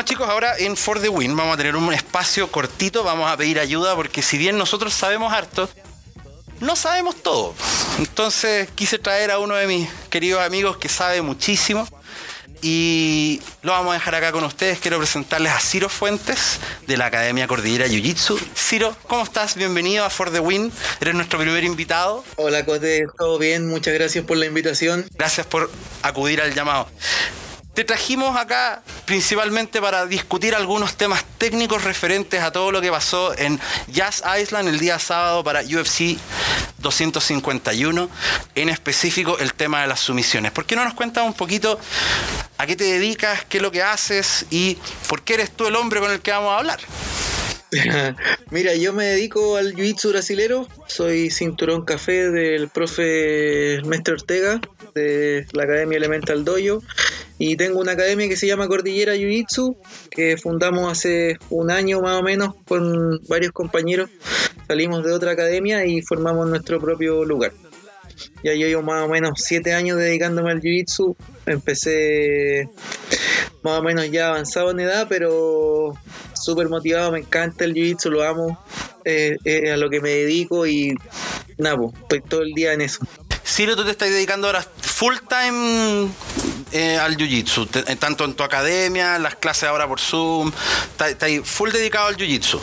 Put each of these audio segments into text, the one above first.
Bueno chicos, ahora en For the Win vamos a tener un espacio cortito, vamos a pedir ayuda porque si bien nosotros sabemos harto, no sabemos todo. Entonces quise traer a uno de mis queridos amigos que sabe muchísimo y lo vamos a dejar acá con ustedes. Quiero presentarles a Ciro Fuentes de la Academia Cordillera Jiu Jitsu. Ciro, ¿cómo estás? Bienvenido a For the Win. Eres nuestro primer invitado. Hola Cote, todo bien. Muchas gracias por la invitación. Gracias por acudir al llamado. Te trajimos acá principalmente para discutir algunos temas técnicos referentes a todo lo que pasó en Jazz Island el día sábado para UFC 251, en específico el tema de las sumisiones. ¿Por qué no nos cuentas un poquito a qué te dedicas, qué es lo que haces y por qué eres tú el hombre con el que vamos a hablar? Mira, yo me dedico al jiu-jitsu brasilero, soy cinturón café del profe Mestre Ortega de la Academia Elemental Dojo y tengo una academia que se llama Cordillera Jiu-Jitsu que fundamos hace un año más o menos con varios compañeros. Salimos de otra academia y formamos nuestro propio lugar. Ya llevo más o menos siete años dedicándome al Jiu-Jitsu. Empecé más o menos ya avanzado en edad, pero súper motivado, me encanta el Jiu-Jitsu, lo amo, eh, a lo que me dedico y nada, pues, estoy todo el día en eso. Ciro, tú te estás dedicando ahora full time eh, al jiu-jitsu, eh, tanto en tu academia, las clases ahora por Zoom, estás full dedicado al jiu-jitsu.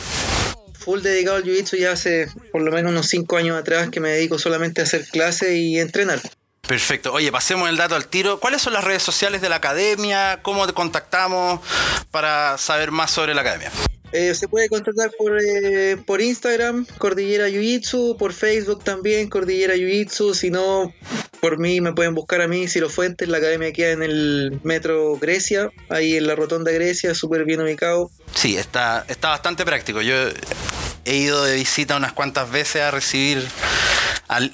Full dedicado al jiu-jitsu ya hace por lo menos unos 5 años atrás que me dedico solamente a hacer clases y entrenar. Perfecto. Oye, pasemos el dato al tiro. ¿Cuáles son las redes sociales de la academia? ¿Cómo te contactamos para saber más sobre la academia? Eh, se puede contactar por, eh, por Instagram, Cordillera Jiu-Jitsu, por Facebook también, Cordillera Jiu-Jitsu, si no, por mí me pueden buscar a mí, Ciro Fuentes, la academia queda en el metro Grecia, ahí en la rotonda Grecia, súper bien ubicado. Sí, está, está bastante práctico. Yo he ido de visita unas cuantas veces a recibir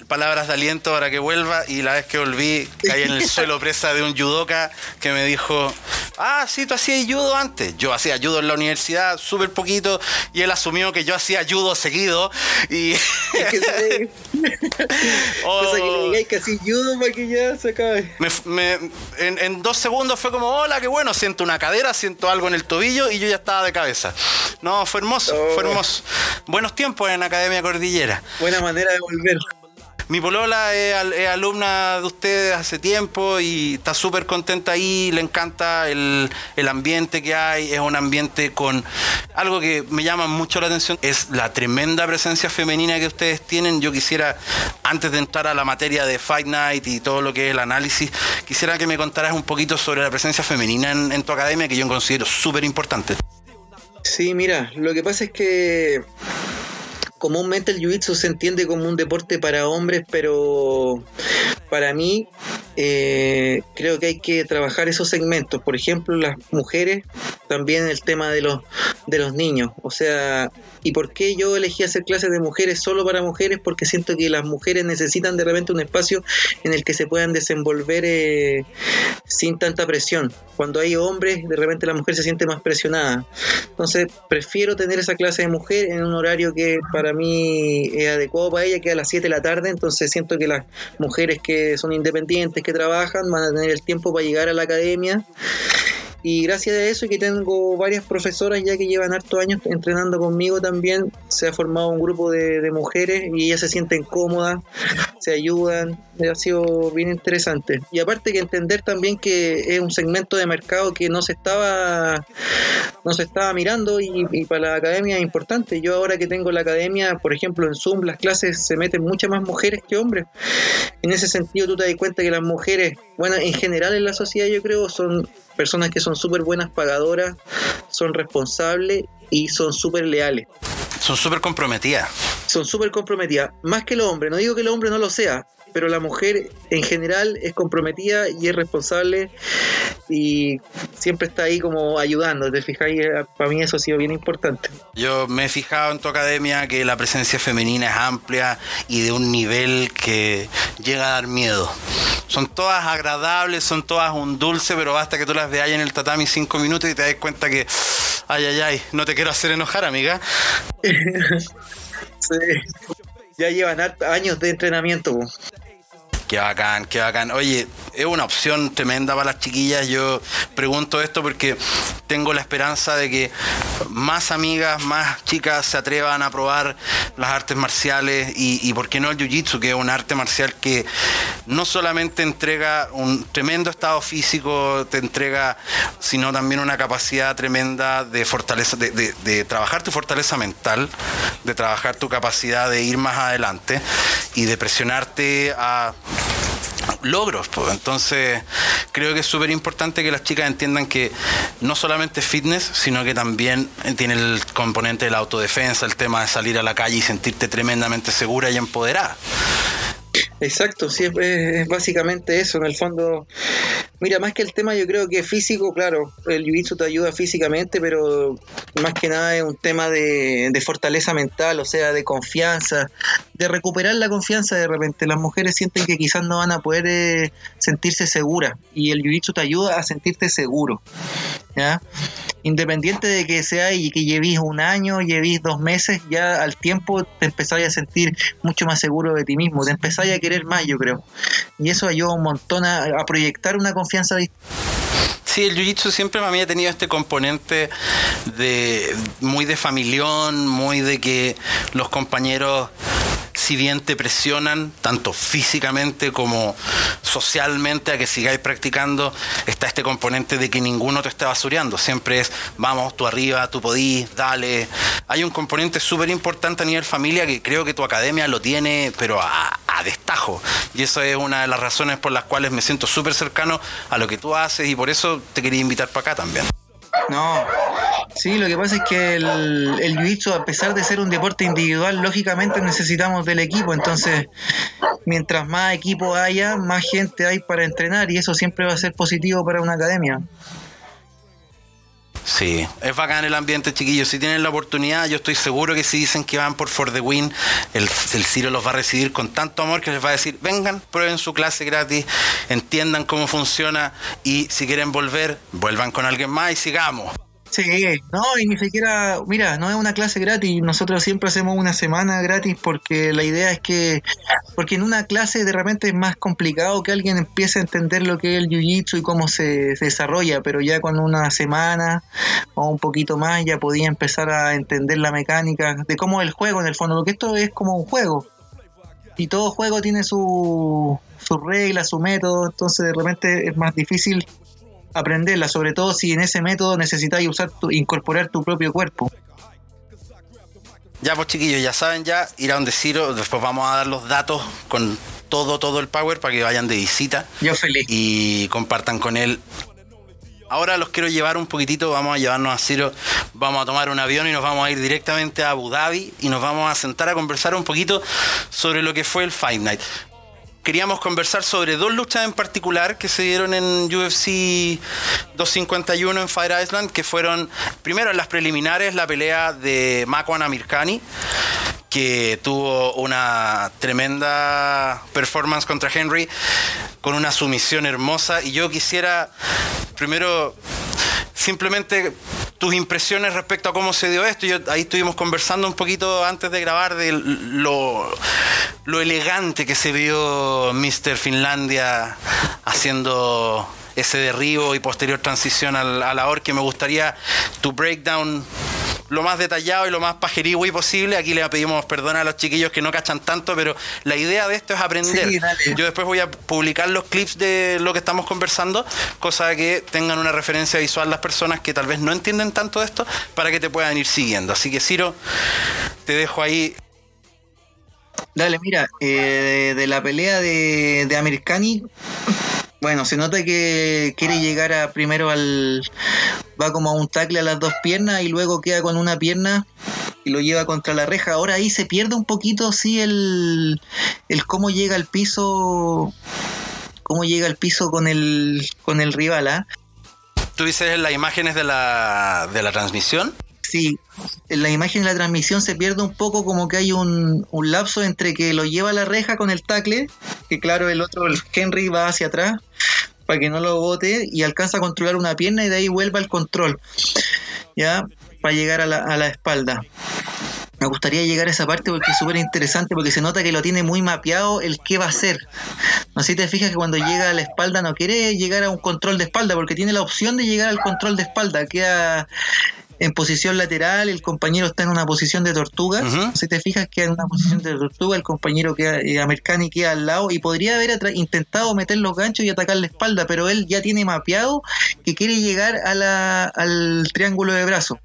palabras de aliento para que vuelva y la vez que volví caí en el suelo presa de un judoka que me dijo, ah, sí, tú hacías judo antes. Yo hacía judo en la universidad súper poquito y él asumió que yo hacía judo seguido y... oh, que que así judo para que ya se acabe. en, en dos segundos fue como, hola, qué bueno, siento una cadera, siento algo en el tobillo y yo ya estaba de cabeza. No, fue hermoso, fue oh. hermoso. Buenos tiempos en Academia Cordillera. Buena manera de volver. Mi polola es, alumna de ustedes hace tiempo y está súper contenta ahí, le encanta el, ambiente que hay, es un ambiente con algo que me llama mucho la atención, es la tremenda presencia femenina que ustedes tienen. Yo quisiera, antes de entrar a la materia de Fight Night y todo lo que es el análisis, quisiera que me contaras un poquito sobre la presencia femenina en, en tu academia, que yo considero súper importante. Sí, mira, lo que pasa es que comúnmente el jiu-jitsu se entiende como un deporte para hombres, pero para mí eh, creo que hay que trabajar esos segmentos. Por ejemplo, las mujeres, también el tema de los, de los niños. O sea, ¿y por qué yo elegí hacer clases de mujeres solo para mujeres? Porque siento que las mujeres necesitan de repente un espacio en el que se puedan desenvolver eh, sin tanta presión. Cuando hay hombres, de repente la mujer se siente más presionada. Entonces, prefiero tener esa clase de mujer en un horario que para mí es adecuado para ella, que a las 7 de la tarde, entonces siento que las mujeres que son independientes, que trabajan, van a tener el tiempo para llegar a la academia. Y gracias a eso y que tengo varias profesoras ya que llevan hartos años entrenando conmigo también, se ha formado un grupo de, mujeres y ellas se sienten cómodas, se ayudan, ha sido bien interesante. Y aparte que entender también que es un segmento de mercado que no se estaba, no se estaba mirando y, y para la academia es importante. Yo ahora que tengo la academia, por ejemplo en Zoom, las clases se meten muchas más mujeres que hombres. En ese sentido tú te das cuenta que las mujeres, bueno, en general en la sociedad yo creo son personas que son súper buenas pagadoras, son responsables y son súper leales. Son súper comprometidas. Son súper comprometidas. Más que el hombre. No digo que el hombre no lo sea, pero la mujer en general es comprometida y es responsable y siempre está ahí como ayudando, ¿te fijáis? Eh, para mí eso ha sido bien importante. Yo me he fijado en tu academia que la presencia femenina es amplia y de un nivel que llega a dar miedo. Son todas agradables, son todas un dulce, pero basta que tú las veas en el tatami cinco minutos y te das cuenta que, ay, ay, ay, no te quiero hacer enojar, amiga. Ya llevan años de entrenamiento. Qué bacán, qué bacán. Oye, es una opción tremenda para las chiquillas. Yo pregunto esto porque tengo la esperanza de que más amigas, más chicas se atrevan a probar las artes marciales y, y por qué no el jiu-jitsu, que es un arte marcial que no solamente entrega un tremendo estado físico, te entrega, sino también una capacidad tremenda de fortaleza, de, de trabajar tu fortaleza mental, de trabajar tu capacidad de ir más adelante y de presionarte a logros. Pues. Entonces, creo que es súper importante que las chicas entiendan que no solamente es fitness, sino que también tiene el componente de la autodefensa, el tema de salir a la calle y sentirte tremendamente segura y empoderada. Exacto, sí, es, básicamente eso. En el fondo, mira, más que el tema, yo creo que físico, claro, el jiu-jitsu te ayuda físicamente, pero más que nada es un tema de, fortaleza mental, o sea, de confianza, de recuperar la confianza de repente. Las mujeres sienten que quizás no van a poder eh, sentirse seguras y el jiu-jitsu te ayuda a sentirte seguro. Independiente de que sea y que llevéis un año, llevéis dos meses, ya al tiempo te empezáis a sentir mucho más seguro de ti mismo, te empezáis a querer más, yo creo. Y eso ayuda un montón a, proyectar una confianza Sí, el jiu-jitsu siempre me había tenido este componente de muy de familión, muy de que los compañeros si bien te presionan tanto físicamente como socialmente a que sigáis practicando, está este componente de que ninguno te esté basureando. Siempre es, vamos, tú arriba, tú podís, dale. Hay un componente súper importante a nivel familia que creo que tu academia lo tiene, pero a, a destajo. Y eso es una de las razones por las cuales me siento súper cercano a lo que tú haces y por eso te quería invitar para acá también. No, sí, lo que pasa es que el, el a pesar de ser un deporte individual, lógicamente necesitamos del equipo. Entonces, mientras más equipo haya, más gente hay para entrenar y eso siempre va a ser positivo para una academia. Sí, es bacán el ambiente, chiquillos. Si tienen la oportunidad, yo estoy seguro que si dicen que van por For the Win, el, el Ciro los va a recibir con tanto amor que les va a decir, vengan, prueben su clase gratis, entiendan cómo funciona y si quieren volver, vuelvan con alguien más y sigamos. Sí, no, y ni siquiera, mira, no es una clase gratis, nosotros siempre hacemos una semana gratis porque la idea es que, porque en una clase de repente es más complicado que alguien empiece a entender lo que es el jiu-jitsu y cómo se, desarrolla, pero ya con una semana o un poquito más ya podía empezar a entender la mecánica de cómo es el juego en el fondo, porque esto es como un juego. Y todo juego tiene su, su regla, su método, entonces de repente es más difícil aprenderla, sobre todo si en ese método necesitáis usar tu, incorporar tu propio cuerpo. Ya pues chiquillos, ya saben ya, ir a donde Ciro, después vamos a dar los datos con todo, todo el power para que vayan de visita. Yo feliz. Y compartan con él. Ahora los quiero llevar un poquitito, vamos a llevarnos a Ciro, vamos a tomar un avión y nos vamos a ir directamente a Abu Dhabi y nos vamos a sentar a conversar un poquito sobre lo que fue el Fight Night queríamos conversar sobre dos luchas en particular que se dieron en UFC 251 en Fire Island, que fueron primero en las preliminares la pelea de Makwan Amirkani que tuvo una tremenda performance contra Henry con una sumisión hermosa. Y yo quisiera primero simplemente tus impresiones respecto a cómo se dio esto. Yo, ahí estuvimos conversando un poquito antes de grabar de lo, lo elegante que se vio Mr. Finlandia haciendo ese derribo y posterior transición a la or que me gustaría tu breakdown lo más detallado y lo más pajerigüey posible. Aquí le pedimos perdón a los chiquillos que no cachan tanto, pero la idea de esto es aprender. Yo después voy a publicar los clips de lo que estamos conversando, cosa que tengan una referencia visual las personas que tal vez no entienden tanto de esto, para que te puedan ir siguiendo. Así que Ciro, te dejo ahí Dale, mira, eh, de la pelea de, de Americani, bueno, se nota que quiere llegar a primero al. Va como a un tackle a las dos piernas y luego queda con una pierna y lo lleva contra la reja. Ahora ahí se pierde un poquito, sí, el, el cómo llega al piso. Cómo llega al piso con el, con el rival, ¿ah? ¿Tú dices las imágenes de la, de la transmisión? Sí, en la imagen de la transmisión se pierde un poco como que hay un, un lapso entre que lo lleva a la reja con el tackle, que claro, el otro, el Henry, va hacia atrás para que no lo bote y alcanza a controlar una pierna y de ahí vuelve al control, ¿ya? Para llegar a la, a la espalda. Me gustaría llegar a esa parte porque es súper interesante, porque se nota que lo tiene muy mapeado el qué va a hacer. No te fijas que cuando llega a la espalda no quiere llegar a un control de espalda porque tiene la opción de llegar al control de espalda. Queda en posición lateral, el compañero está en una posición de tortuga. Si te fijas, queda en una posición de tortuga, el compañero queda, eh, americano y queda al lado y podría haber intentado meter los ganchos y atacar la espalda, pero él ya tiene mapeado que quiere llegar a la, al triángulo de brazo.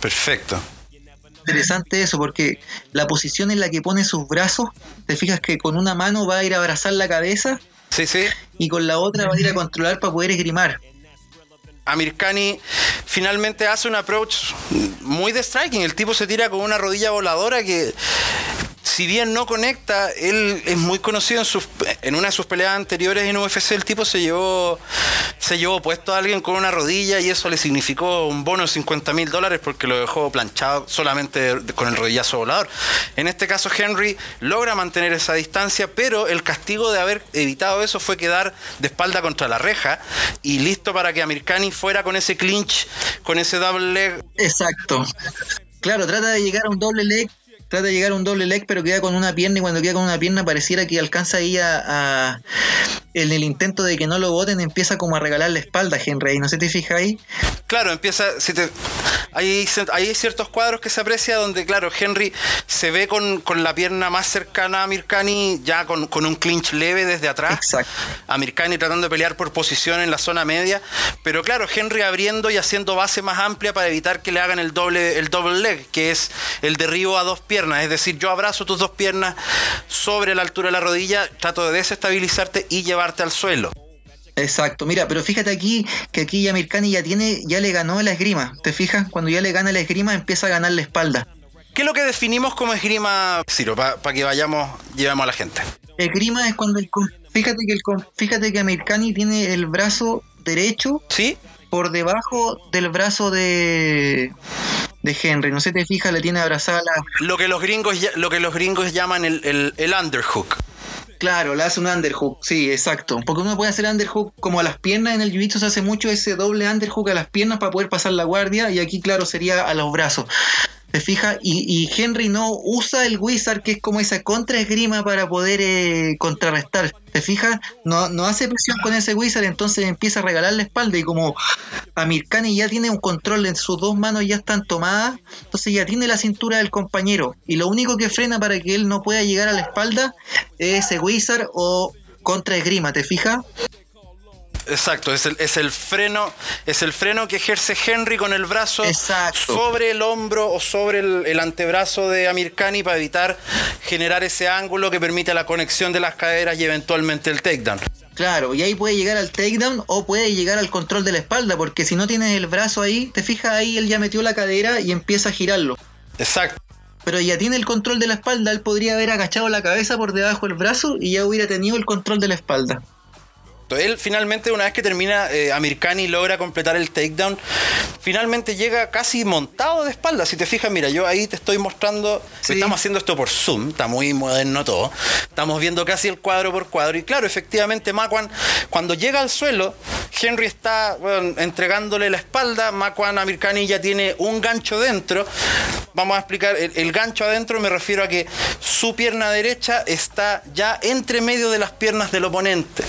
Perfecto interesante eso, porque la posición en la que pone sus brazos, te fijas que con una mano va a ir a abrazar la cabeza sí, sí. y con la otra va a ir a controlar para poder esgrimar. Amirkani finalmente hace un approach muy de striking. El tipo se tira con una rodilla voladora que si bien no conecta, él es muy conocido en, sus, en una de sus peleas anteriores en UFC. El tipo se llevó, se llevó puesto a alguien con una rodilla y eso le significó un bono de 50 mil dólares porque lo dejó planchado solamente con el rodillazo volador. En este caso, Henry logra mantener esa distancia, pero el castigo de haber evitado eso fue quedar de espalda contra la reja y listo para que Amirkani fuera con ese clinch, con ese double leg. Exacto. Claro, trata de llegar a un doble leg trata de llegar a un doble leg, pero queda con una pierna y cuando queda con una pierna pareciera que alcanza ahí a, en el intento de que no lo voten empieza como a regalar la espalda Henry, ¿no se te ahí? Claro, empieza, si te, hay, hay ciertos cuadros que se aprecia donde, claro, Henry se ve con, la pierna más cercana a Mirkani, ya con, un clinch leve desde atrás. Exacto. A Mirkani tratando de pelear por posición en la zona media, pero claro, Henry abriendo y haciendo base más amplia para evitar que le hagan el doble, el doble leg, que es el derribo a dos piernas es decir, yo abrazo tus dos piernas sobre la altura de la rodilla, trato de desestabilizarte y llevarte al suelo. Exacto, mira, pero fíjate aquí que aquí ya Mirkani ya tiene, ya le ganó la esgrima, ¿te fijas? Cuando ya le gana la esgrima empieza a ganar la espalda. ¿Qué es lo que definimos como esgrima, Ciro, para que vayamos, llevemos a la gente? Esgrima es cuando el, fíjate que el, fíjate que Mirkani tiene el brazo derecho ¿Sí? por debajo del brazo de de Henry. No sé, te fijas, le tiene abrazada la... Lo que los gringos, lo que los gringos llaman el, el, underhook. Claro, le hace un underhook, sí, exacto. Porque uno puede hacer underhook como a las piernas, en el jiu se hace mucho ese doble underhook a las piernas para poder pasar la guardia y aquí claro sería a los brazos. ¿Te fijas? Y, Henry no usa el Wizard, que es como esa contra esgrima para poder eh, contrarrestar. ¿Te fijas? No, no hace presión con ese Wizard, entonces empieza a regalar la espalda. Y como Amirkani ya tiene un control en sus dos manos, ya están tomadas, entonces ya tiene la cintura del compañero. Y lo único que frena para que él no pueda llegar a la espalda es ese Wizard o contra esgrima. ¿Te fijas? Exacto, es el, es el freno, es el freno que ejerce Henry con el brazo sobre el hombro o sobre el, antebrazo de Amirkani para evitar generar ese ángulo que permite la conexión de las caderas y eventualmente el takedown. Claro, y ahí puede llegar al takedown o puede llegar al control de la espalda, porque si no tienes el brazo ahí, te fijas ahí, él ya metió la cadera y empieza a girarlo. Exacto. Pero ya tiene el control de la espalda, él podría haber agachado la cabeza por debajo del brazo y ya hubiera tenido el control de la espalda. Él finalmente, una vez que termina, eh, Amirkani logra completar el takedown, finalmente llega casi montado de espalda. Si te fijas, mira, yo ahí te estoy mostrando, estamos haciendo esto por Zoom, está muy moderno todo. Estamos viendo casi el cuadro por cuadro. Y claro, efectivamente, Makwan, cuando llega al suelo, Henry está entregándole la espalda, Makwan Amirkani ya tiene un gancho dentro. Vamos a explicar, el gancho adentro me refiero a que su pierna derecha está ya entre medio de las piernas del oponente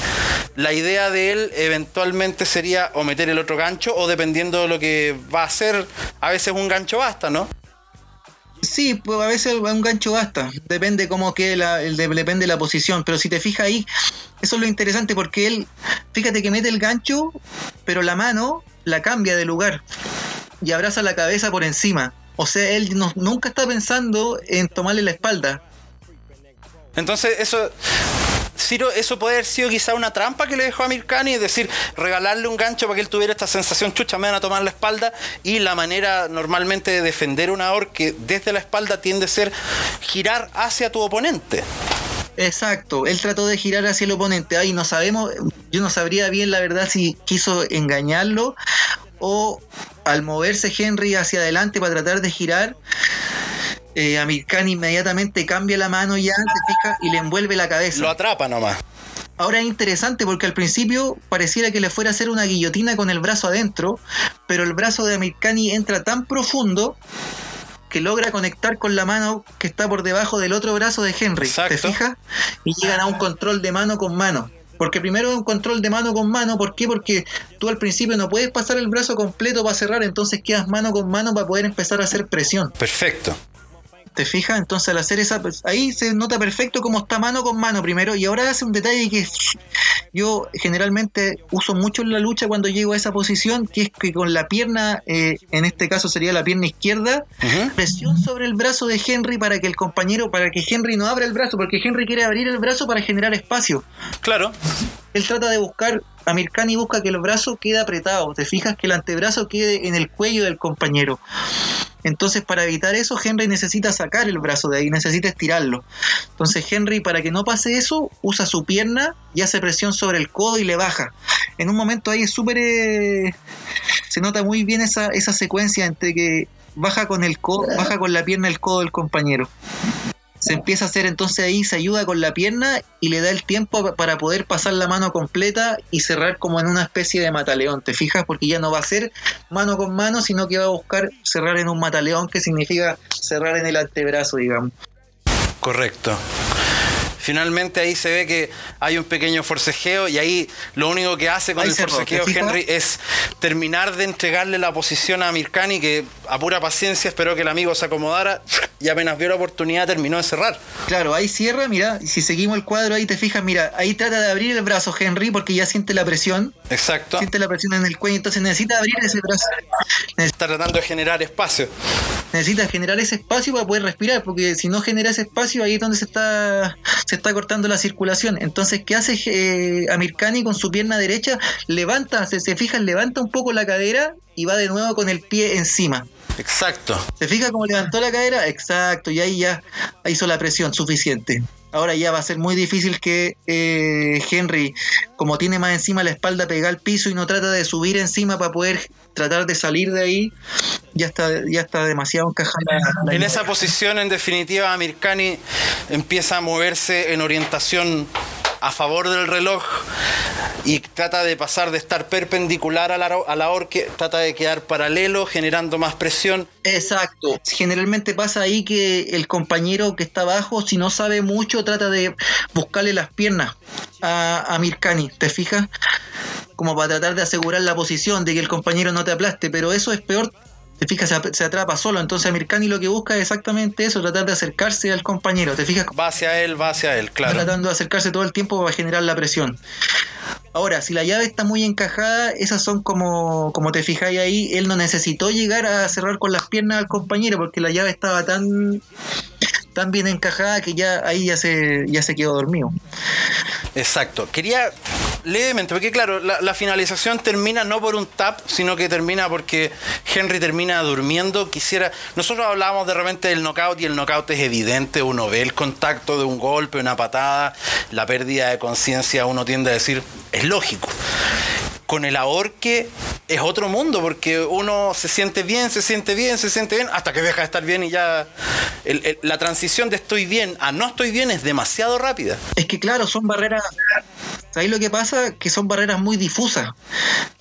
la idea de él eventualmente sería o meter el otro gancho o dependiendo de lo que va a hacer, a veces un gancho basta, ¿no? Sí, pues a veces un gancho basta, depende como que la, depende de la posición, pero si te fijas ahí, eso es lo interesante porque él, fíjate que mete el gancho, pero la mano la cambia de lugar y abraza la cabeza por encima. O sea, él no, nunca está pensando en tomarle la espalda. Entonces, eso Ciro, eso puede haber sido quizá una trampa que le dejó a Mirkani, es decir, regalarle un gancho para que él tuviera esta sensación, chucha, me van a tomar la espalda, y la manera normalmente de defender una que desde la espalda tiende a ser girar hacia tu oponente. Exacto, él trató de girar hacia el oponente. Ahí no sabemos, yo no sabría bien la verdad si quiso engañarlo o al moverse Henry hacia adelante para tratar de girar, eh, Amirkan inmediatamente cambia la mano ya, se fija y le envuelve la cabeza. Lo atrapa nomás. Ahora es interesante porque al principio pareciera que le fuera a hacer una guillotina con el brazo adentro, pero el brazo de Amirkani entra tan profundo que logra conectar con la mano que está por debajo del otro brazo de Henry. ¿Te fijas? Y llegan a un control de mano con mano. Porque primero es un control de mano con mano. ¿Por qué? Porque tú al principio no puedes pasar el brazo completo para cerrar, entonces quedas mano con mano para poder empezar a hacer presión. Perfecto. ¿Te fijas? Entonces al hacer esa... Pues, ahí se nota perfecto cómo está mano con mano primero. Y ahora hace un detalle que yo generalmente uso mucho en la lucha cuando llego a esa posición, que es que con la pierna, eh, en este caso sería la pierna izquierda, presión sobre el brazo de Henry para que el compañero, para que Henry no abra el brazo, porque Henry quiere abrir el brazo para generar espacio. Claro. Él trata de buscar, Amirkani busca que el brazo quede apretado, te fijas que el antebrazo quede en el cuello del compañero. Entonces, para evitar eso, Henry necesita sacar el brazo de ahí, necesita estirarlo. Entonces, Henry, para que no pase eso, usa su pierna y hace presión sobre el codo y le baja. En un momento ahí es súper. Eh, se nota muy bien esa, esa secuencia entre que baja con el codo, baja con la pierna el codo del compañero se empieza a hacer entonces ahí, se ayuda con la pierna y le da el tiempo para poder pasar la mano completa y cerrar como en una especie de mataleón, ¿te fijas? Porque ya no va a ser mano con mano, sino que va a buscar cerrar en un mataleón, que significa cerrar en el antebrazo, digamos. Correcto. Finalmente ahí se ve que hay un pequeño forcejeo y ahí lo único que hace con el forcejeo Henry es terminar de entregarle la posición a Mirkani que a pura paciencia esperó que el amigo se acomodara y apenas vio la oportunidad terminó de cerrar. Claro, ahí cierra, mira, si seguimos el cuadro ahí te fijas, mira, ahí trata de abrir el brazo Henry porque ya siente la presión. Exacto. Siente la presión en el cuello, entonces necesita abrir ese brazo. Está tratando de generar espacio. Necesita generar ese espacio para poder respirar, porque si no genera ese espacio, ahí es donde se está se está cortando la circulación. Entonces, ¿qué hace eh, Amirkani con su pierna derecha? Levanta, se, se fijan, levanta un poco la cadera y va de nuevo con el pie encima. Exacto. ¿Se fija cómo levantó la cadera? Exacto, y ahí ya hizo la presión suficiente. Ahora ya va a ser muy difícil que eh, Henry, como tiene más encima la espalda, pega al piso y no trata de subir encima para poder tratar de salir de ahí. Ya está, ya está demasiado encajada. en esa posición, en definitiva, Amirkani empieza a moverse en orientación a favor del reloj y trata de pasar de estar perpendicular a la, a la trata de quedar paralelo, generando más presión. Exacto. Generalmente pasa ahí que el compañero que está abajo, si no sabe mucho, trata de buscarle las piernas a, a Mirkani, ¿te fijas? Como para tratar de asegurar la posición, de que el compañero no te aplaste, pero eso es peor te fijas, se, atrapa solo. Entonces Amirkani lo que busca es exactamente eso, tratar de acercarse al compañero. ¿Te fijas? Va hacia él, va hacia él, claro. Tratando de acercarse todo el tiempo para generar la presión. Ahora, si la llave está muy encajada, esas son como, como te fijáis ahí, él no necesitó llegar a cerrar con las piernas al compañero porque la llave estaba tan, tan bien encajada que ya ahí ya se, ya se quedó dormido. Exacto. Quería levemente, porque claro, la, finalización termina no por un tap, sino que termina porque Henry termina durmiendo. Quisiera, nosotros hablábamos de repente del knockout y el knockout es evidente, uno ve el contacto de un golpe, una patada, la pérdida de conciencia, uno tiende a decir, es lógico con el ahorque es otro mundo, porque uno se siente bien, se siente bien, se siente bien, hasta que deja de estar bien y ya la transición de estoy bien a no estoy bien es demasiado rápida. Es que claro, son barreras Ahí lo que pasa que son barreras muy difusas.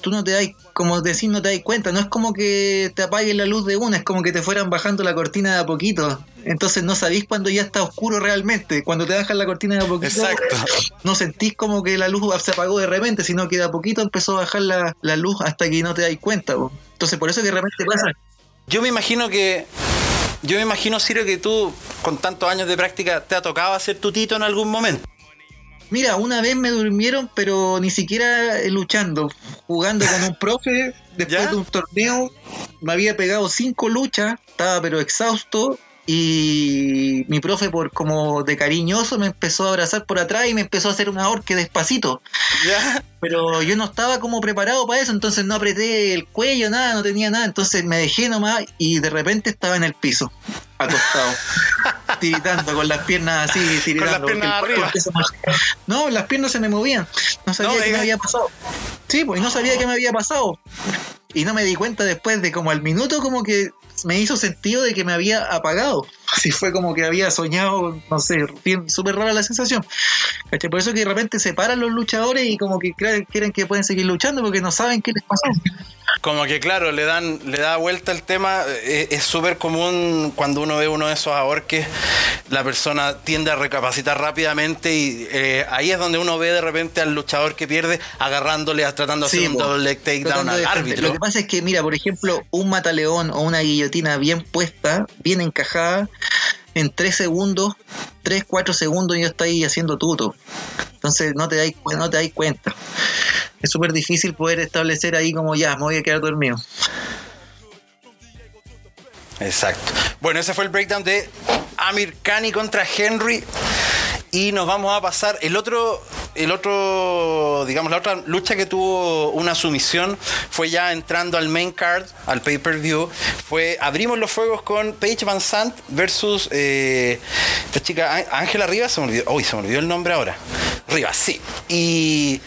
Tú no te das, como decís, no te das cuenta. No es como que te apaguen la luz de una, es como que te fueran bajando la cortina de a poquito. Entonces no sabís cuando ya está oscuro realmente. Cuando te bajan la cortina de a poquito, Exacto. no sentís como que la luz se apagó de repente, sino que de a poquito empezó a bajar la, luz hasta que no te das cuenta. Entonces por eso que de repente pasa. Yo me imagino que yo me imagino, Ciro, que tú, con tantos años de práctica, te ha tocado hacer tutito en algún momento. Mira, una vez me durmieron, pero ni siquiera luchando, jugando con un profe después de un torneo. Me había pegado cinco luchas, estaba pero exhausto. Y mi profe, por como de cariñoso, me empezó a abrazar por atrás y me empezó a hacer una horque despacito. Pero yo no estaba como preparado para eso, entonces no apreté el cuello, nada, no tenía nada. Entonces me dejé nomás y de repente estaba en el piso, acostado. tiritando con las piernas así, tiritando. Con las piernas arriba. No, las piernas se me movían. No sabía qué me había pasado. Sí, pues no sabía qué me había pasado. Y no me di cuenta después de como al minuto como que me hizo sentido de que me había apagado. si fue como que había soñado, no sé, súper rara la sensación. Por eso que de repente se paran los luchadores y como que quieren que pueden seguir luchando porque no saben qué les pasó. Como que claro, le dan, le da vuelta el tema. Eh, es súper común cuando uno ve uno de esos ahorques, la persona tiende a recapacitar rápidamente y eh, ahí es donde uno ve de repente al luchador que pierde agarrándole, tratando de hacer un double leg takedown al árbitro. Lo que pasa es que, mira, por ejemplo, un mataleón o una guillotina bien puesta, bien encajada, en 3 segundos, 3, 4 segundos ya está ahí haciendo tuto. Entonces no te dais, no te cuenta es súper difícil poder establecer ahí como ya, me voy a quedar dormido. Exacto. Bueno, ese fue el breakdown de Amir Khan contra Henry. Y nos vamos a pasar. El otro, el otro, digamos, la otra lucha que tuvo una sumisión fue ya entrando al main card, al pay-per-view. Fue abrimos los fuegos con Paige Van Sant versus eh, esta chica Ángela Rivas. Se me olvidó, uy, se me olvidó el nombre ahora. Rivas, sí. Y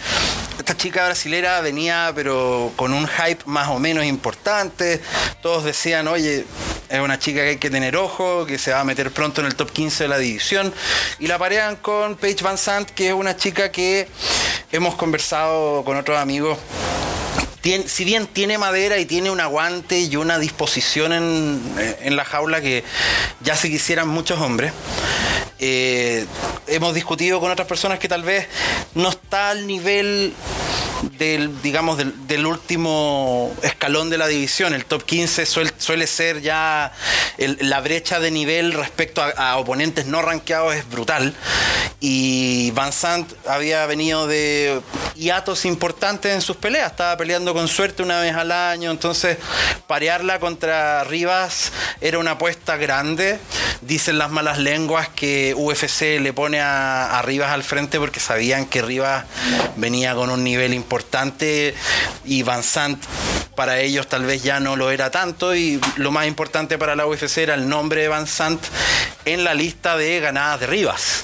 esta chica brasilera venía, pero con un hype más o menos importante. Todos decían, oye, es una chica que hay que tener ojo, que se va a meter pronto en el top 15 de la división. Y la parean con Paige Van Sant, que es una chica que hemos conversado con otros amigos. si bien tiene madera y tiene un aguante y una disposición en, en la jaula que ya se quisieran muchos hombres, eh, hemos discutido con otras personas que tal vez no está al nivel del, digamos, del, último escalón de la división. El top 15 suele, ser ya la brecha de nivel respecto a, oponentes no rankeados es brutal. Y Van Sant había venido de hiatos importantes en sus peleas. Estaba peleando con suerte una vez al año. Entonces, parearla contra Rivas era una apuesta grande. Dicen las malas lenguas que UFC le pone a, a Rivas al frente porque sabían que Rivas venía con un nivel importante importante y Van Sant para ellos tal vez ya no lo era tanto y lo más importante para la UFC era el nombre de Van Sant en la lista de ganadas de Rivas.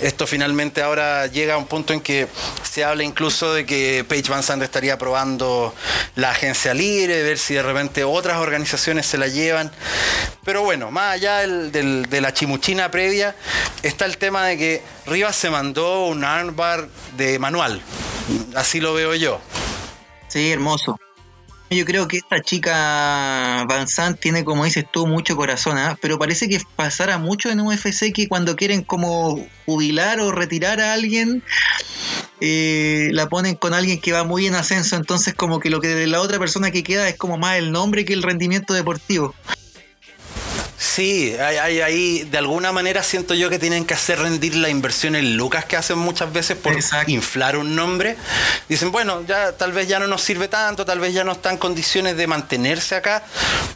Esto finalmente ahora llega a un punto en que se habla incluso de que Paige Van Sant estaría probando la agencia libre, ver si de repente otras organizaciones se la llevan. Pero bueno, más allá de la chimuchina previa, está el tema de que Rivas se mandó un armbar de manual. Así lo veo yo. Sí, hermoso. Yo creo que esta chica Van Sant tiene, como dices tú, mucho corazón, ¿ah? pero parece que pasara mucho en UFC que cuando quieren como jubilar o retirar a alguien, eh, la ponen con alguien que va muy en ascenso, entonces como que lo que de la otra persona que queda es como más el nombre que el rendimiento deportivo. Sí, hay, ahí de alguna manera siento yo que tienen que hacer rendir la inversión en lucas que hacen muchas veces por inflar un nombre. Dicen, bueno, ya tal vez ya no nos sirve tanto, tal vez ya no está en condiciones de mantenerse acá,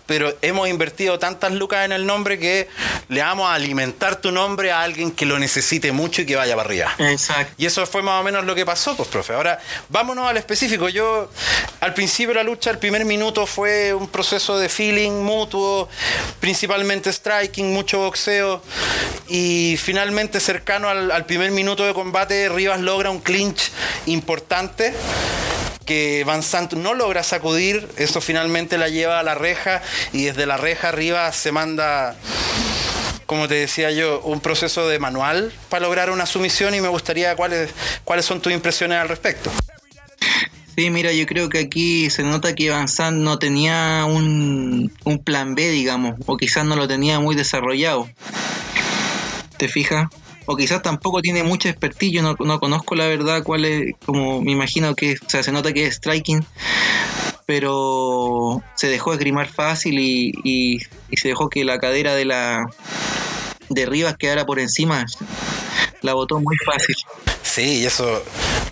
pero hemos invertido tantas lucas en el nombre que le vamos a alimentar tu nombre a alguien que lo necesite mucho y que vaya para arriba. Exacto. Y eso fue más o menos lo que pasó, pues, profe. Ahora, vámonos al específico. Yo, al principio de la lucha, el primer minuto fue un proceso de feeling mutuo, principalmente striking, mucho boxeo y finalmente cercano al, primer minuto de combate Rivas logra un clinch importante que Van Sant no logra sacudir, eso finalmente la lleva a la reja y desde la reja Rivas se manda como te decía yo, un proceso de manual para lograr una sumisión y me gustaría cuáles, cuáles son tus impresiones al respecto. Sí, mira, yo creo que aquí se nota que Van Sant no tenía un, plan B, digamos, o quizás no lo tenía muy desarrollado. ¿Te fijas? O quizás tampoco tiene mucha expertise, yo no, conozco la verdad cuál es, como me imagino que, o sea, se nota que es striking, pero se dejó esgrimar fácil y, y, y se dejó que la cadera de la de Rivas quedara por encima, la botó muy fácil. Sí, y eso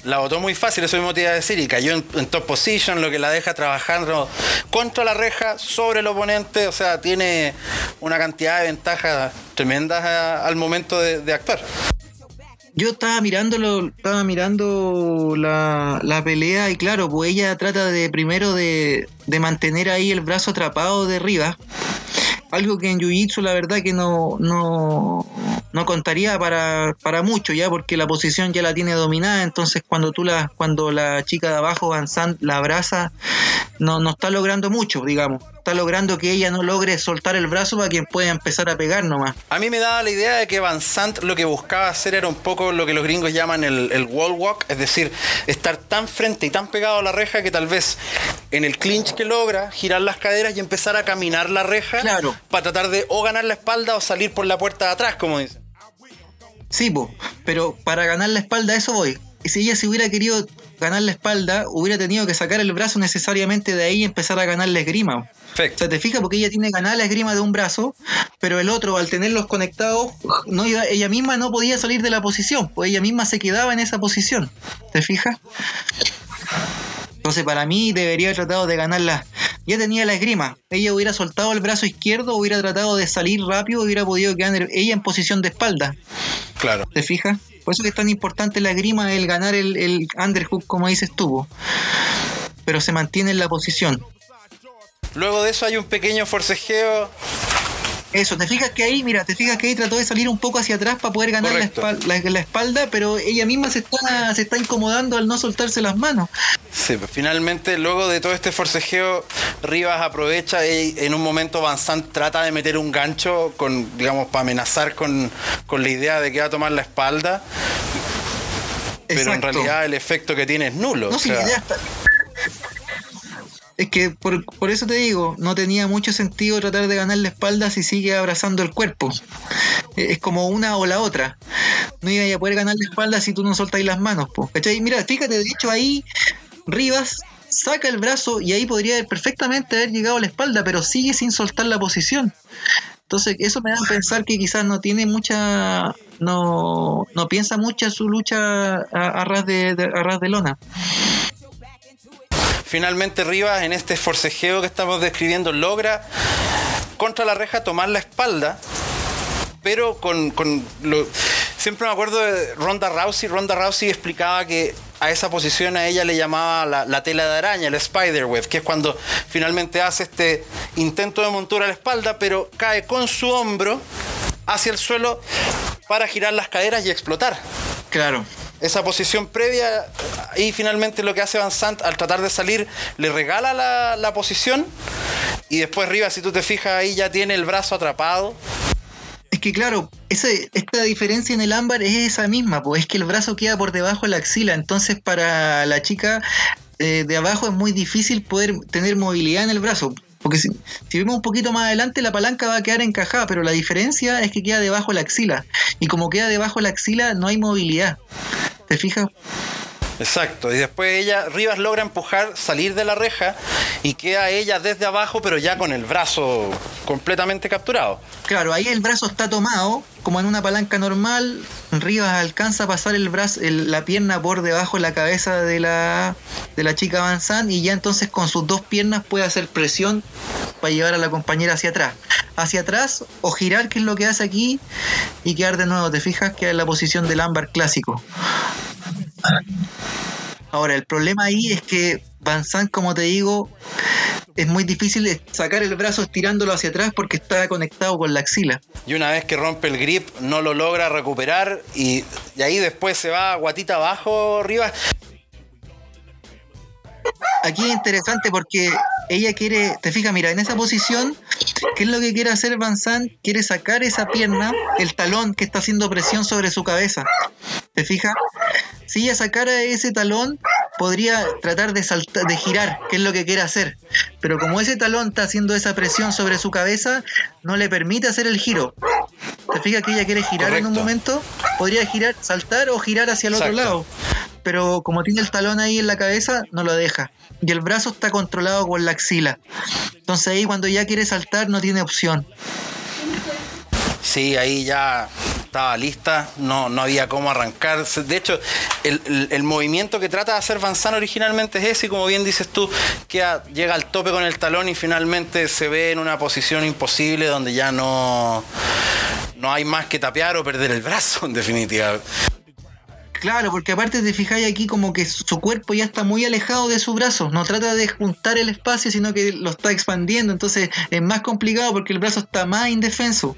la votó muy fácil, eso mismo te iba a decir, y cayó en, top position, lo que la deja trabajando contra la reja, sobre el oponente, o sea, tiene una cantidad de ventajas tremendas al momento de, actuar. Yo estaba mirándolo, estaba mirando la, la, pelea y claro, pues ella trata de primero de, de mantener ahí el brazo atrapado de arriba algo que en Jiu-Jitsu la verdad que no, no, no contaría para, para mucho ya porque la posición ya la tiene dominada entonces cuando tú la cuando la chica de abajo Van la abraza no, no está logrando mucho, digamos. Está logrando que ella no logre soltar el brazo para que pueda empezar a pegar nomás. A mí me daba la idea de que Van Sant lo que buscaba hacer era un poco lo que los gringos llaman el, el wall walk, es decir, estar tan frente y tan pegado a la reja que tal vez en el clinch que logra, girar las caderas y empezar a caminar la reja Claro. para tratar de o ganar la espalda o salir por la puerta de atrás, como dicen. Sí, po, pero para ganar la espalda, eso voy. Y Si ella se hubiera querido ganar la espalda, hubiera tenido que sacar el brazo necesariamente de ahí y empezar a ganar la esgrima. O sea, te fijas porque ella tiene ganada la esgrima de un brazo, pero el otro, al tenerlos conectados, no iba- ella misma no podía salir de la posición, pues ella misma se quedaba en esa posición. ¿Te fijas? Entonces, para mí, debería haber tratado de ganarla. Ya tenía la esgrima. Ella hubiera soltado el brazo izquierdo, hubiera tratado de salir rápido, hubiera podido quedar ella en posición de espalda. Claro. ¿Te fijas? Por eso que es tan importante la esgrima, el ganar el, el underhook, como dices tú. Pero se mantiene en la posición. Luego de eso hay un pequeño forcejeo. Eso, te fijas que ahí, mira, te fijas que ahí trató de salir un poco hacia atrás para poder ganar la, espal- la- la espalda, pero ella misma se está, se está incomodando al no soltarse las manos. Sí, pues, finalmente, luego de todo este forcejeo, Rivas aprovecha y en un momento Van Sant trata de meter un gancho con, digamos, para amenazar con, con la idea de que va a tomar la espalda. Pero en realidad el efecto que tiene es nulo. No, o sea. Es que por, por eso te digo, no tenía mucho sentido tratar de ganar la espalda si sigue abrazando el cuerpo. Eh, Es como una o la otra. No iba a poder ganar la espalda si tú no soltáis las manos. Po. Mira, fíjate, de hecho ahí Rivas saca el brazo y ahí podría perfectamente haber llegado a la espalda, pero sigue sin soltar la posición. Entonces, eso me da a pensar que quizás no tiene mucha. No, no piensa mucho su lucha a, a ras de, de- a ras de lona. Finalmente Rivas en este forcejeo que estamos describiendo logra contra la reja tomar la espalda, pero con, con lo- siempre me acuerdo de Ronda Rousey. Ronda Rousey explicaba que a esa posición a ella le llamaba la, la tela de araña, el spider web, que es cuando finalmente hace este intento de montura a la espalda, pero cae con su hombro hacia el suelo para girar las caderas y explotar Claro. Esa posición previa y finalmente lo que hace Van Sant al tratar de salir le regala la, la posición y después Rivas si tú te fijas ahí ya tiene el brazo atrapado Es que claro, ese, esta diferencia en el ámbar es esa misma, pues es que el brazo queda por debajo de la axila, entonces para la chica eh, de abajo es muy difícil poder tener movilidad en el brazo. Porque si, si vemos un poquito más adelante, la palanca va a quedar encajada, pero la diferencia es que queda debajo de la axila. Y como queda debajo de la axila, no hay movilidad. ¿Te fijas? Exacto y después ella Rivas logra empujar salir de la reja y queda ella desde abajo pero ya con el brazo completamente capturado Claro, ahí el brazo está tomado, como en una palanca normal. Rivas alcanza a pasar el brazo, el- la pierna por debajo de la cabeza de la, de la chica Van Sant y ya entonces con sus dos piernas puede hacer presión para llevar a la compañera hacia atrás. Hacia atrás o girar, que es lo que hace aquí, y quedar de nuevo, te fijas, queda en la posición del ámbar clásico. Ahora, el problema ahí es que Van Sant, como te digo, es muy difícil sacar el brazo estirándolo hacia atrás porque está conectado con la axila. y una vez que rompe el grip no lo logra recuperar y, y ahí después se va guatita abajo Rivas Aquí es interesante porque ella quiere, te fijas, mira, en esa posición, ¿qué es lo que quiere hacer Van Sant? Quiere sacar esa pierna, el talón que está haciendo presión sobre su cabeza. ¿Te fijas? Si ella sacara ese talón, podría tratar de saltar, de girar, que es lo que quiere hacer. Pero como ese talón está haciendo esa presión sobre su cabeza, no le permite hacer el giro. ¿Te fijas que ella quiere girar en un momento? Podría girar, saltar o girar hacia el otro lado. Pero como tiene el talón ahí en la cabeza, no lo deja. Y el brazo está controlado con la axila. Entonces ahí cuando ya quiere saltar no tiene opción. Sí, ahí ya estaba lista, no, no había cómo arrancar. De hecho, el, el- movimiento que trata de hacer Van Sant originalmente es ese, como bien dices tú, que llega al tope con el talón y finalmente se ve en una posición imposible donde ya no, no hay más que tapear o perder el brazo, en definitiva. Claro, porque aparte te fijáis aquí como que su cuerpo ya está muy alejado de su brazo. No trata de juntar el espacio, sino que lo está expandiendo. Entonces es más complicado porque el brazo está más indefenso.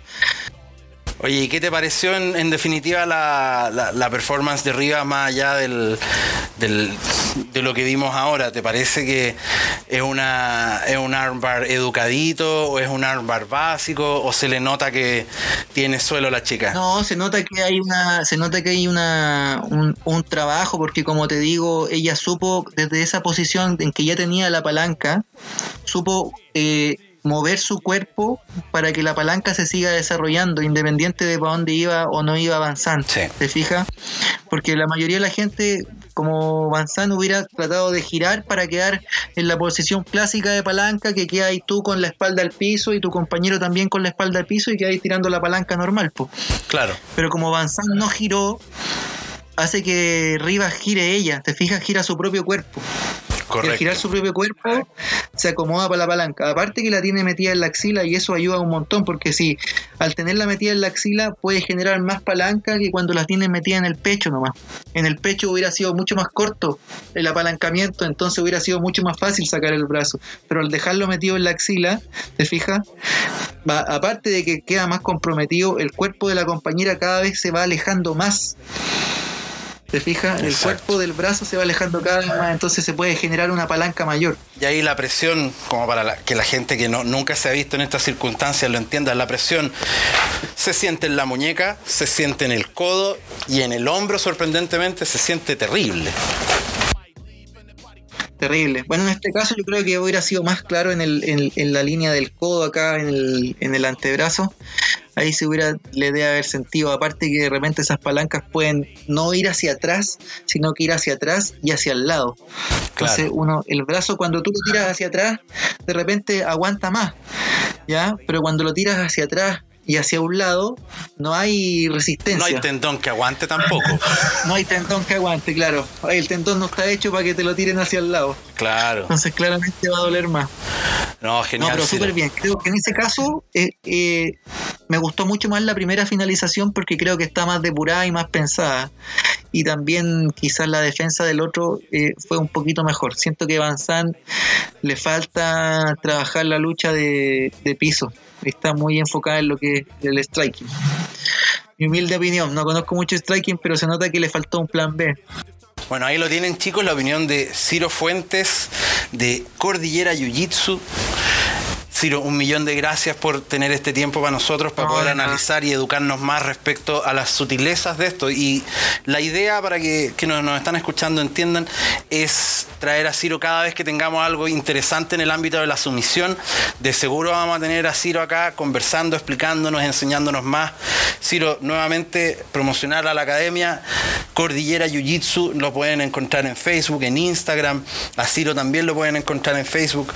Oye, ¿y qué te pareció en, definitiva la, la, performance de Rivas más allá del, de lo que vimos ahora? ¿Te parece que es, una, es un armbar educadito o es un armbar básico o se le nota que tiene suelo la chica? No, se nota que hay una se nota que hay una un, un trabajo porque como te digo, ella supo desde esa posición en que ya tenía la palanca, supo eh, mover su cuerpo para que la palanca se siga desarrollando, independiente de para dónde iba o no iba avanzando. ¿Te fijas? Porque la mayoría de la gente, como avanzando, hubiera tratado de girar para quedar en la posición clásica de palanca, que queda ahí tú con la espalda al piso y tu compañero también con la espalda al piso y queda ahí tirando la palanca normal. pues Claro. Pero como Van no giró, hace que Rivas gire ella, te fijas, gira su propio cuerpo. Al girar su propio cuerpo, se acomoda para la palanca. Aparte que la tiene metida en la axila y eso ayuda un montón, porque si al tenerla metida en la axila puede generar más palanca que cuando la tiene metida en el pecho nomás. En el pecho hubiera sido mucho más corto el apalancamiento, entonces hubiera sido mucho más fácil sacar el brazo. Pero al dejarlo metido en la axila, ¿te fijas? aparte de que queda más comprometido, el cuerpo de la compañera cada vez se va alejando más ¿Te fijas? El cuerpo del brazo se va alejando cada vez más, entonces se puede generar una palanca mayor. Y ahí la presión, como para que la gente que no, nunca se ha visto en estas circunstancias lo entienda, la presión se siente en la muñeca, se siente en el codo y en el hombro, sorprendentemente, se siente terrible terrible. Bueno, en este caso yo creo que hubiera sido más claro en, el, en, la línea del codo acá, en el, en el antebrazo. Ahí se hubiera, le debe haber sentido. Aparte que de repente esas palancas pueden no ir hacia atrás, sino que ir hacia atrás y hacia el lado. Entonces uno, el brazo cuando tú lo tiras hacia atrás, de repente aguanta más, ¿ya? Pero cuando lo tiras hacia atrás y hacia un lado no hay resistencia. No hay tendón que aguante tampoco. no hay tendón que aguante, claro. El tendón no está hecho para que te lo tiren hacia el lado. Claro. Entonces claramente va a doler más. No, genial. No, pero súper bien. Creo que en ese caso eh, eh, me gustó mucho más la primera finalización porque creo que está más depurada y más pensada. Y también quizás la defensa del otro eh, fue un poquito mejor. Siento que Van le falta trabajar la lucha de, de piso está muy enfocada en lo que es el striking. Mi humilde opinión, no conozco mucho striking, pero se nota que le faltó un plan B. Bueno, ahí lo tienen chicos, la opinión de Ciro Fuentes de Cordillera Jiu Jitsu Ciro, un millón de gracias por tener este tiempo para nosotros, para poder analizar y educarnos más respecto a las sutilezas de esto. Y la idea para que, que nos, están escuchando entiendan es traer a Ciro cada vez que tengamos algo interesante en el ámbito de la sumisión. De seguro vamos a tener a Ciro acá conversando, explicándonos, enseñándonos más. Ciro, nuevamente promocionar a la academia Cordillera Jiu Jitsu, lo pueden encontrar en Facebook, en Instagram. A Ciro también lo pueden encontrar en Facebook.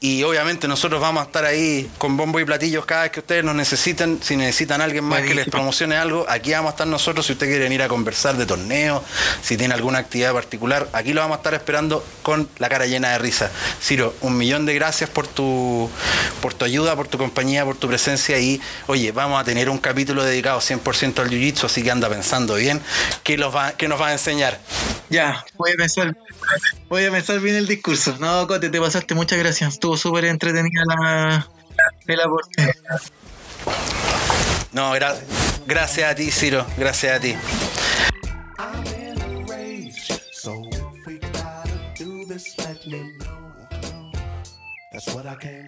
Y obviamente nosotros vamos a estar ahí con bombo y platillos cada vez que ustedes nos necesiten. Si necesitan alguien más que les promocione algo, aquí vamos a estar nosotros. Si ustedes quieren ir a conversar de torneo, si tiene alguna actividad particular, aquí lo vamos a estar esperando con la cara llena de risa. Ciro, un millón de gracias por tu, por tu ayuda, por tu compañía, por tu presencia y, oye, vamos a tener un capítulo dedicado 100% al jiu-jitsu, así que anda pensando bien qué, los va, qué nos va a enseñar. Ya, voy a pensar, voy a pensar bien el discurso. No, Cote, te pasaste, muchas gracias. Estuvo súper entretenida la, el aporte. No, gracias a ti, Ciro, gracias a ti. That's what I came